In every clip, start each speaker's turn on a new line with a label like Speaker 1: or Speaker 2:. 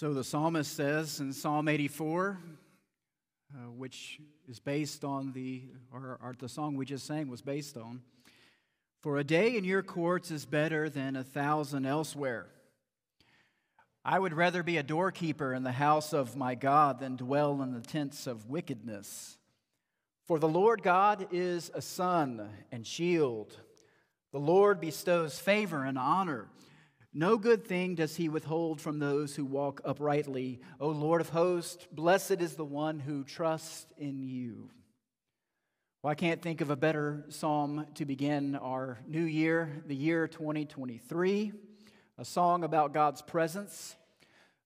Speaker 1: So the psalmist says in Psalm 84, uh, which is based on the, or, or the song we just sang was based on, for a day in your courts is better than a thousand elsewhere. I would rather be a doorkeeper in the house of my God than dwell in the tents of wickedness. For the Lord God is a sun and shield. The Lord bestows favor and honor. No good thing does he withhold from those who walk uprightly. O Lord of hosts, blessed is the one who trusts in you. Well, I can't think of a better psalm to begin our new year, the year 2023. A song about God's presence,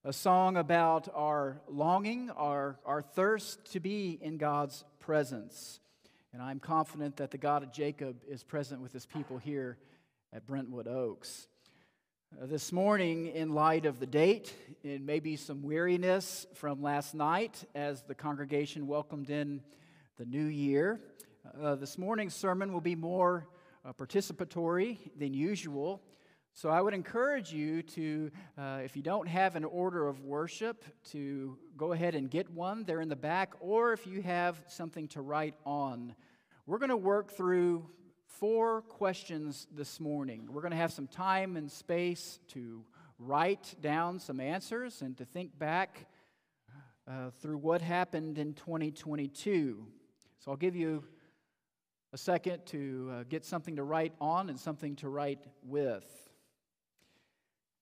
Speaker 1: a song about our longing, our, our thirst to be in God's presence. And I'm confident that the God of Jacob is present with his people here at Brentwood Oaks. Uh, this morning, in light of the date and maybe some weariness from last night as the congregation welcomed in the new year, uh, this morning's sermon will be more uh, participatory than usual. So I would encourage you to, uh, if you don't have an order of worship, to go ahead and get one. They're in the back, or if you have something to write on. We're going to work through four questions this morning. We're going to have some time and space to write down some answers and to think back uh, through what happened in 2022. So I'll give you a second to uh, get something to write on and something to write with.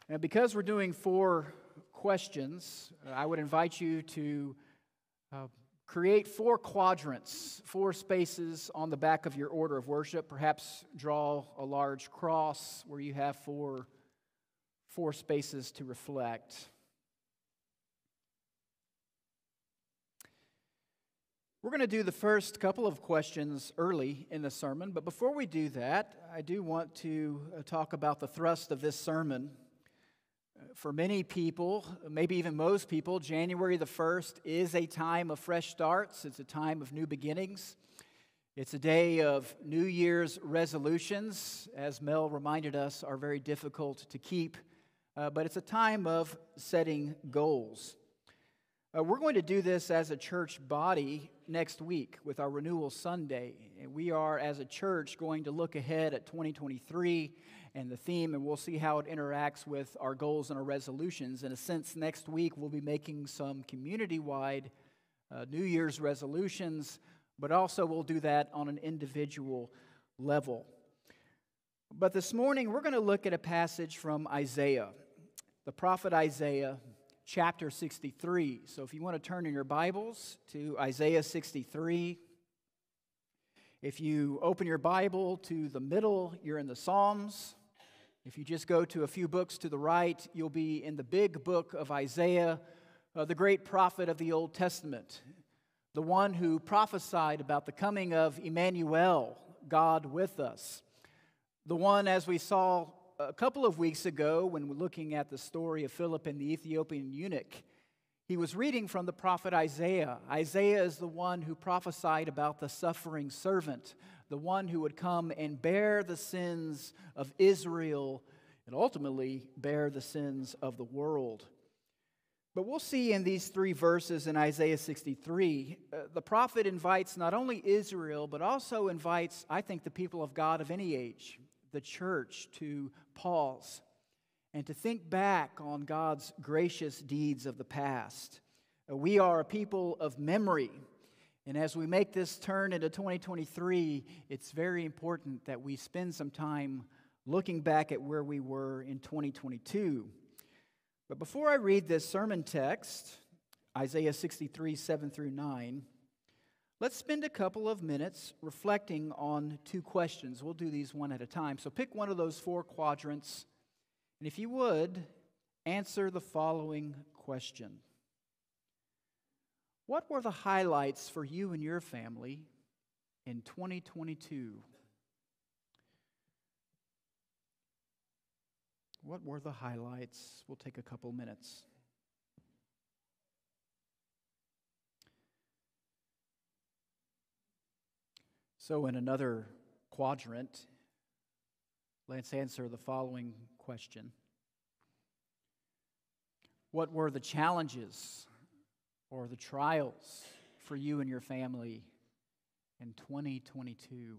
Speaker 1: And because we're doing four questions, I would invite you to Create four quadrants, four spaces on the back of your order of worship. Perhaps draw a large cross where you have four, four spaces to reflect. We're going to do the first couple of questions early in the sermon, but before we do that, I do want to uh, talk about the thrust of this sermon for many people, maybe even most people, January the 1st is a time of fresh starts. It's a time of new beginnings. It's a day of New Year's resolutions, as Mel reminded us, are very difficult to keep, uh, but it's a time of setting goals. Uh, we're going to do this as a church body next week with our Renewal Sunday. We are, as a church, going to look ahead at 2023 and the theme, and we'll see how it interacts with our goals and our resolutions. In a sense, next week we'll be making some community wide uh, New Year's resolutions, but also we'll do that on an individual level. But this morning we're going to look at a passage from Isaiah, the prophet Isaiah, chapter 63. So if you want to turn in your Bibles to Isaiah 63, if you open your Bible to the middle, you're in the Psalms. If you just go to a few books to the right, you'll be in the big book of Isaiah, uh, the great prophet of the Old Testament, the one who prophesied about the coming of Emmanuel, God with us. The one, as we saw a couple of weeks ago when we're looking at the story of Philip and the Ethiopian eunuch, he was reading from the prophet Isaiah. Isaiah is the one who prophesied about the suffering servant, the one who would come and bear the sins of Israel and ultimately bear the sins of the world. But we'll see in these three verses in Isaiah 63, uh, the prophet invites not only Israel, but also invites, I think, the people of God of any age, the church, to pause and to think back on God's gracious deeds of the past. Uh, we are a people of memory. And as we make this turn into 2023, it's very important that we spend some time looking back at where we were in 2022. But before I read this sermon text, Isaiah 63, 7 through 9, let's spend a couple of minutes reflecting on two questions. We'll do these one at a time. So pick one of those four quadrants, and if you would, answer the following question what were the highlights for you and your family in 2022? What were the highlights? We'll take a couple minutes. So, in another quadrant, let's answer the following question What were the challenges or the trials for you and your family in 2022?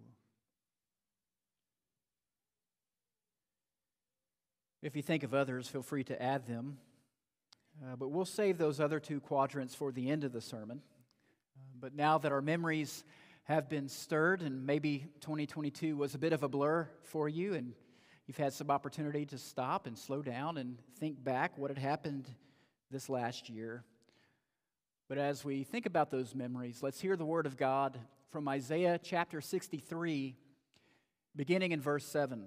Speaker 1: If you think of others, feel free to add them. Uh, but we'll save those other two quadrants for the end of the sermon. Uh, but now that our memories have been stirred, and maybe 2022 was a bit of a blur for you, and you've had some opportunity to stop and slow down and think back what had happened this last year. But as we think about those memories, let's hear the word of God from Isaiah chapter 63, beginning in verse 7.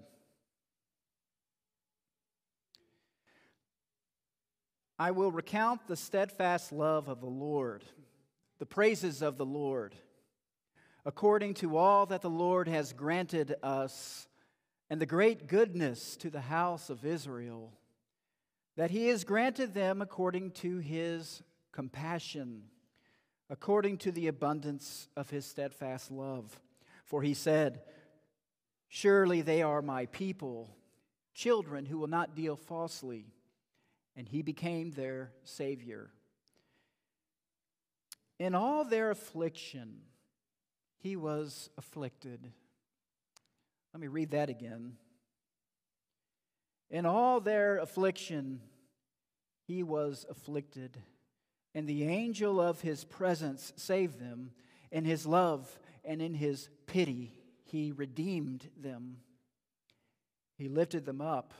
Speaker 1: I will recount the steadfast love of the Lord, the praises of the Lord, according to all that the Lord has granted us, and the great goodness to the house of Israel, that he has granted them according to his compassion, according to the abundance of his steadfast love. For he said, Surely they are my people, children who will not deal falsely and he became their Savior. In all their affliction, he was afflicted. Let me read that again. In all their affliction, he was afflicted, and the angel of his presence saved them. In his love and in his pity, he redeemed them. He lifted them up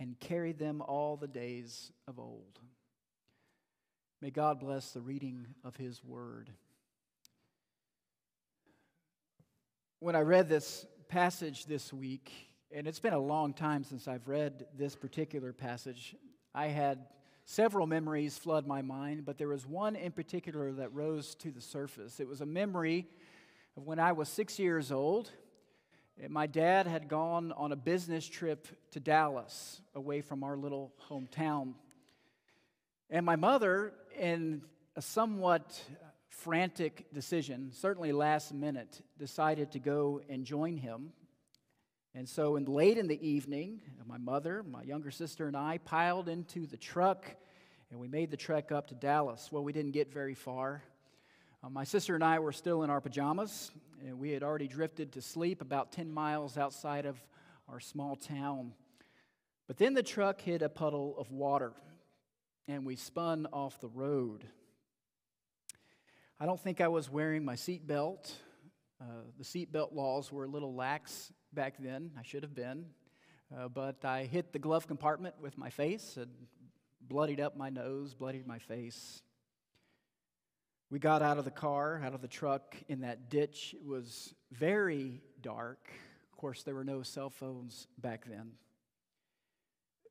Speaker 1: and carried them all the days of old. May God bless the reading of His Word. When I read this passage this week, and it's been a long time since I've read this particular passage, I had several memories flood my mind, but there was one in particular that rose to the surface. It was a memory of when I was six years old my dad had gone on a business trip to Dallas, away from our little hometown. And my mother, in a somewhat frantic decision, certainly last minute, decided to go and join him. And so, in, late in the evening, my mother, my younger sister, and I piled into the truck and we made the trek up to Dallas. Well, we didn't get very far. Uh, my sister and I were still in our pajamas, and we had already drifted to sleep about 10 miles outside of our small town. But then the truck hit a puddle of water, and we spun off the road. I don't think I was wearing my seatbelt. Uh, the seatbelt laws were a little lax back then. I should have been. Uh, but I hit the glove compartment with my face and bloodied up my nose, bloodied my face. We got out of the car, out of the truck in that ditch. It was very dark. Of course, there were no cell phones back then.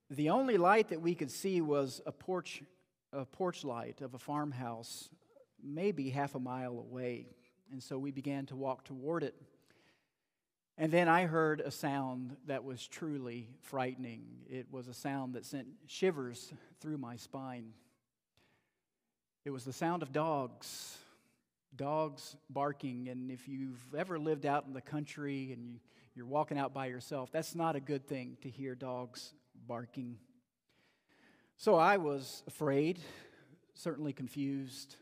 Speaker 1: The only light that we could see was a porch, a porch light of a farmhouse, maybe half a mile away. And so we began to walk toward it. And then I heard a sound that was truly frightening. It was a sound that sent shivers through my spine. It was the sound of dogs, dogs barking. And if you've ever lived out in the country and you, are walking out by yourself, that's not a good thing to hear dogs barking. So I was afraid, certainly confused,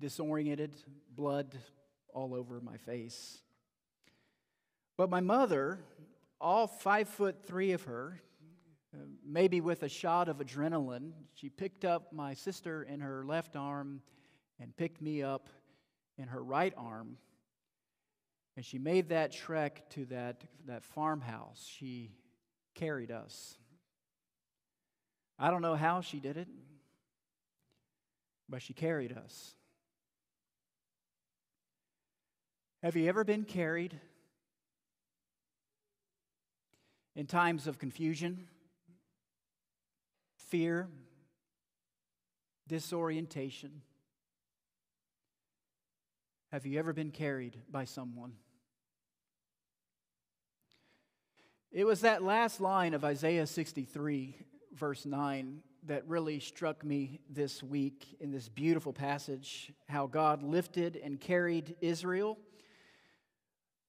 Speaker 1: disoriented, blood all over my face. But my mother, all five foot three of her, uh, maybe with a shot of adrenaline, she picked up my sister in her left arm and picked me up in her right arm. And she made that trek to that, that farmhouse. She carried us. I don't know how she did it, but she carried us. Have you ever been carried in times of confusion? fear, disorientation. Have you ever been carried by someone? It was that last line of Isaiah 63, verse 9, that really struck me this week in this beautiful passage how God lifted and carried Israel.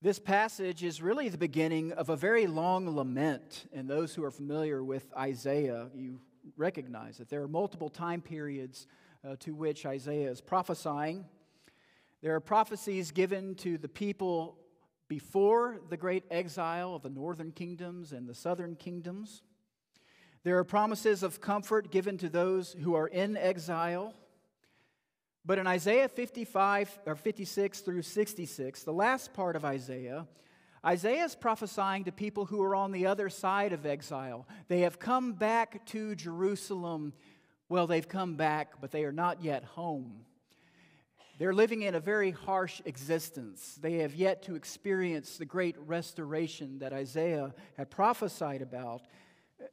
Speaker 1: This passage is really the beginning of a very long lament. And those who are familiar with Isaiah, you recognize that there are multiple time periods uh, to which Isaiah is prophesying. There are prophecies given to the people before the great exile of the northern kingdoms and the southern kingdoms. There are promises of comfort given to those who are in exile. But in Isaiah 55 or 56 through 66, the last part of Isaiah, Isaiah is prophesying to people who are on the other side of exile. They have come back to Jerusalem. Well, they've come back, but they are not yet home. They're living in a very harsh existence. They have yet to experience the great restoration that Isaiah had prophesied about.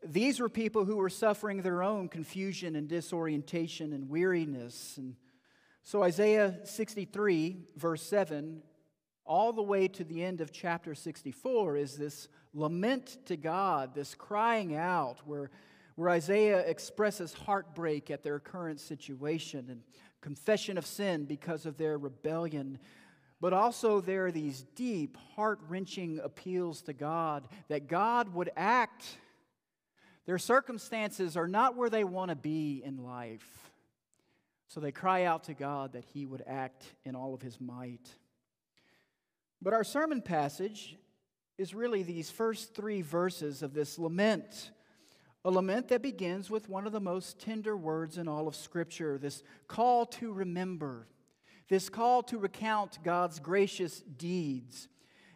Speaker 1: These were people who were suffering their own confusion and disorientation and weariness. And so, Isaiah 63, verse 7, all the way to the end of chapter 64, is this lament to God, this crying out where, where Isaiah expresses heartbreak at their current situation and confession of sin because of their rebellion. But also, there are these deep, heart wrenching appeals to God that God would act. Their circumstances are not where they want to be in life. So they cry out to God that He would act in all of His might. But our sermon passage is really these first three verses of this lament a lament that begins with one of the most tender words in all of Scripture this call to remember, this call to recount God's gracious deeds,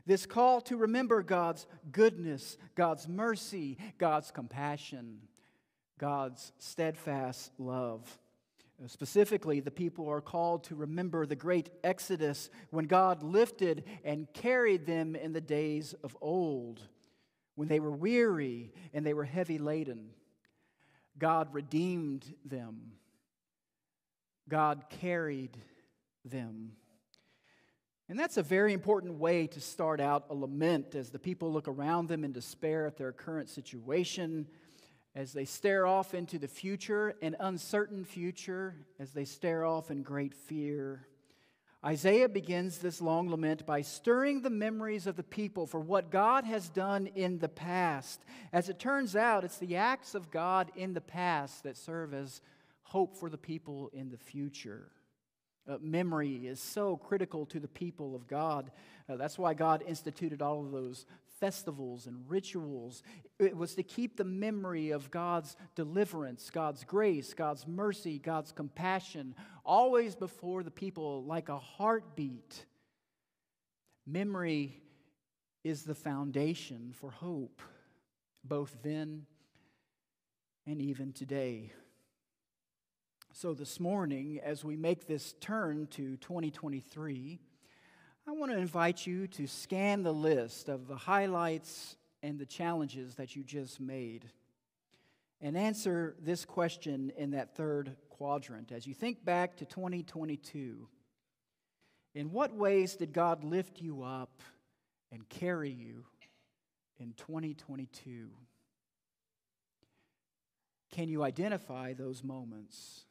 Speaker 1: this call to remember God's goodness, God's mercy, God's compassion, God's steadfast love. Specifically, the people are called to remember the great exodus when God lifted and carried them in the days of old when they were weary and they were heavy laden, God redeemed them. God carried them. And that's a very important way to start out a lament as the people look around them in despair at their current situation, as they stare off into the future, an uncertain future, as they stare off in great fear. Isaiah begins this long lament by stirring the memories of the people for what God has done in the past. As it turns out, it's the acts of God in the past that serve as hope for the people in the future. Uh, memory is so critical to the people of God. Uh, that's why God instituted all of those festivals and rituals. It was to keep the memory of God's deliverance, God's grace, God's mercy, God's compassion always before the people like a heartbeat. Memory is the foundation for hope, both then and even today. So, this morning, as we make this turn to 2023, I want to invite you to scan the list of the highlights and the challenges that you just made and answer this question in that third quadrant. As you think back to 2022, in what ways did God lift you up and carry you in 2022? Can you identify those moments?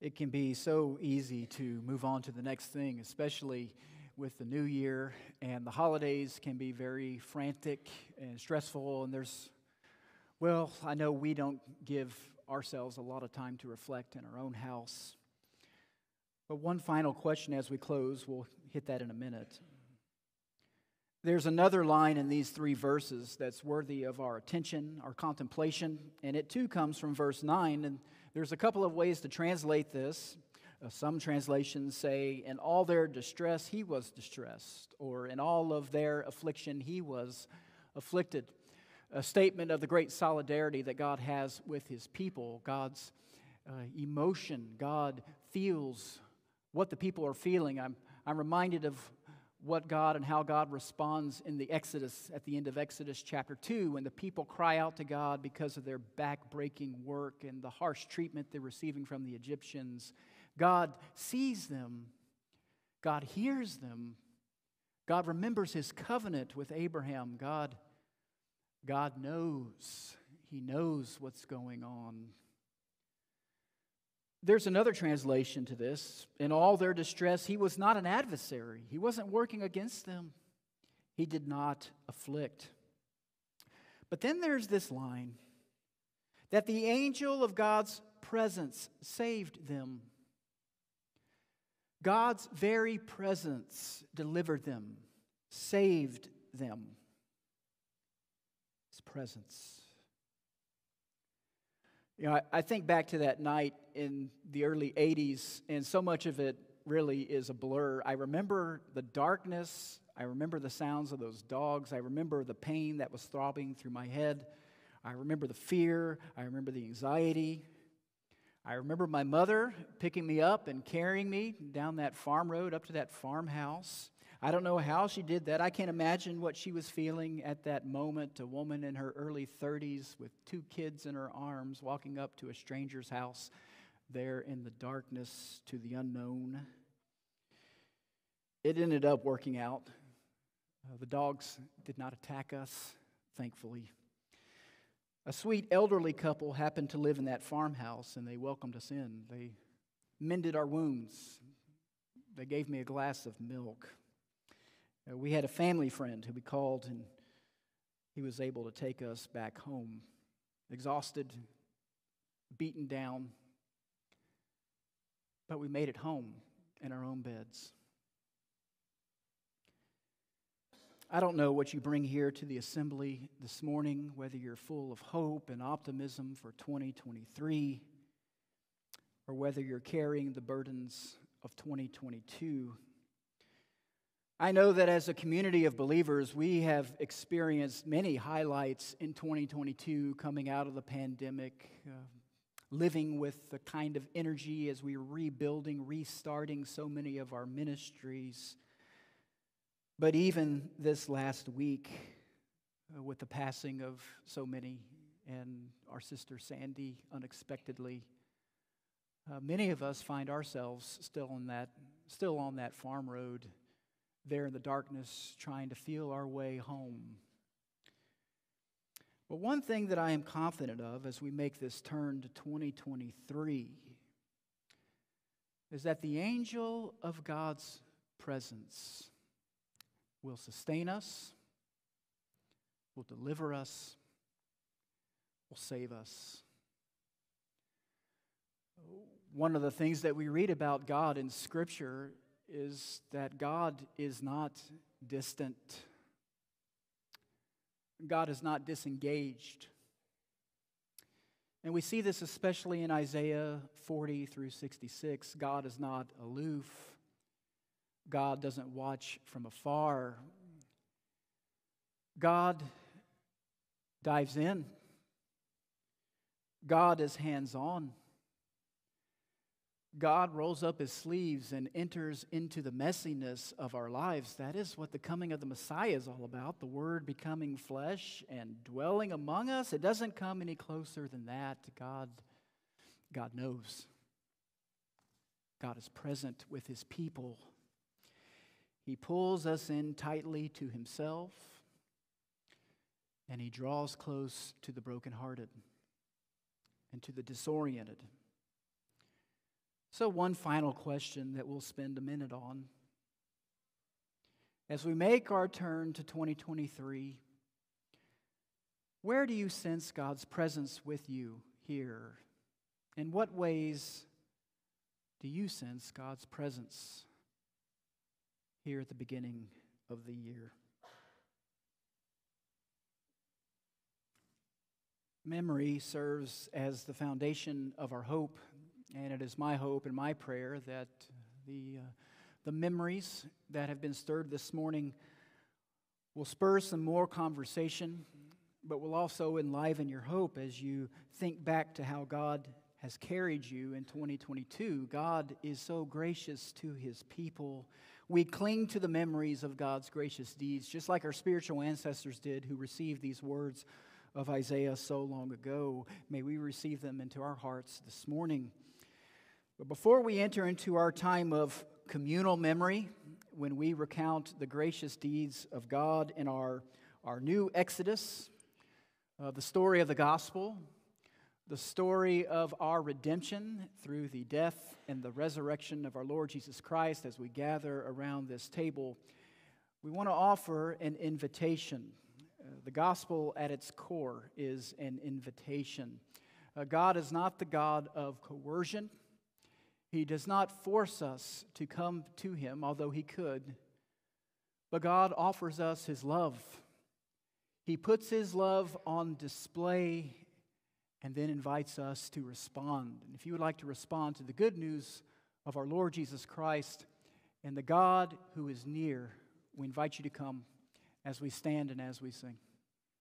Speaker 1: It can be so easy to move on to the next thing, especially with the new year, and the holidays can be very frantic and stressful. And there's, well, I know we don't give ourselves a lot of time to reflect in our own house. But one final question as we close, we'll hit that in a minute. There's another line in these three verses that's worthy of our attention, our contemplation, and it too comes from verse 9. And there's a couple of ways to translate this. Uh, some translations say, In all their distress, he was distressed, or in all of their affliction, he was afflicted. A statement of the great solidarity that God has with his people, God's uh, emotion. God feels what the people are feeling. I'm, I'm reminded of what God and how God responds in the Exodus, at the end of Exodus chapter 2, when the people cry out to God because of their back-breaking work and the harsh treatment they're receiving from the Egyptians. God sees them, God hears them, God remembers his covenant with Abraham. God, God knows, he knows what's going on. There's another translation to this. In all their distress, he was not an adversary, he wasn't working against them. he did not afflict. But then there's this line that the angel of God's presence saved them. God's very presence delivered them, saved them. His presence. You know, I, I, think back to that night in the early 80s, and so much of it really is a blur. I remember the darkness. I remember the sounds of those dogs. I remember the pain that was throbbing through my head. I remember the fear. I remember the anxiety. I remember my mother picking me up and carrying me down that farm road up to that farmhouse. I don't know how she did that. I can't imagine what she was feeling at that moment. A woman in her early 30s with two kids in her arms walking up to a stranger's house there in the darkness to the unknown. It ended up working out. Uh, the dogs did not attack us, thankfully. A sweet elderly couple happened to live in that farmhouse and they welcomed us in. They mended our wounds. They gave me a glass of milk. Uh, we had a family friend who we called and he was able to take us back home. Exhausted, beaten down, but we made it home in our own beds. I don't know what you bring here to the assembly this morning, whether you're full of hope and optimism for 2023 or whether you're carrying the burdens of 2022. I know that as a community of believers, we have experienced many highlights in 2022 coming out of the pandemic, uh, living with the kind of energy as we're rebuilding, restarting so many of our ministries. But even this last week, uh, with the passing of so many and our sister Sandy unexpectedly, uh, many of us find ourselves still on that, still on that farm road, there in the darkness, trying to feel our way home. But one thing that I am confident of as we make this turn to 2023 is that the angel of God's presence will sustain us, will deliver us, will save us. One of the things that we read about God in Scripture is that God is not distant. God is not disengaged. And we see this especially in Isaiah 40 through 66. God is not aloof. God doesn't watch from afar. God dives in. God is hands on. God rolls up his sleeves and enters into the messiness of our lives. That is what the coming of the Messiah is all about the Word becoming flesh and dwelling among us. It doesn't come any closer than that. God, God knows. God is present with his people. He pulls us in tightly to himself, and he draws close to the brokenhearted and to the disoriented. So, one final question that we'll spend a minute on. As we make our turn to 2023, where do you sense God's presence with you here? In what ways do you sense God's presence here at the beginning of the year. Memory serves as the foundation of our hope, and it is my hope and my prayer that the, uh, the memories that have been stirred this morning will spur some more conversation, but will also enliven your hope as you think back to how God has carried you in 2022. God is so gracious to his people we cling to the memories of God's gracious deeds, just like our spiritual ancestors did who received these words of Isaiah so long ago. May we receive them into our hearts this morning. But before we enter into our time of communal memory, when we recount the gracious deeds of God in our, our new Exodus, uh, the story of the gospel, the story of our redemption through the death and the resurrection of our Lord Jesus Christ as we gather around this table, we want to offer an invitation. Uh, the gospel at its core is an invitation. Uh, God is not the God of coercion. He does not force us to come to Him, although He could. But God offers us His love. He puts His love on display and then invites us to respond. And if you would like to respond to the good news of our Lord Jesus Christ and the God who is near, we invite you to come as we stand and as we sing.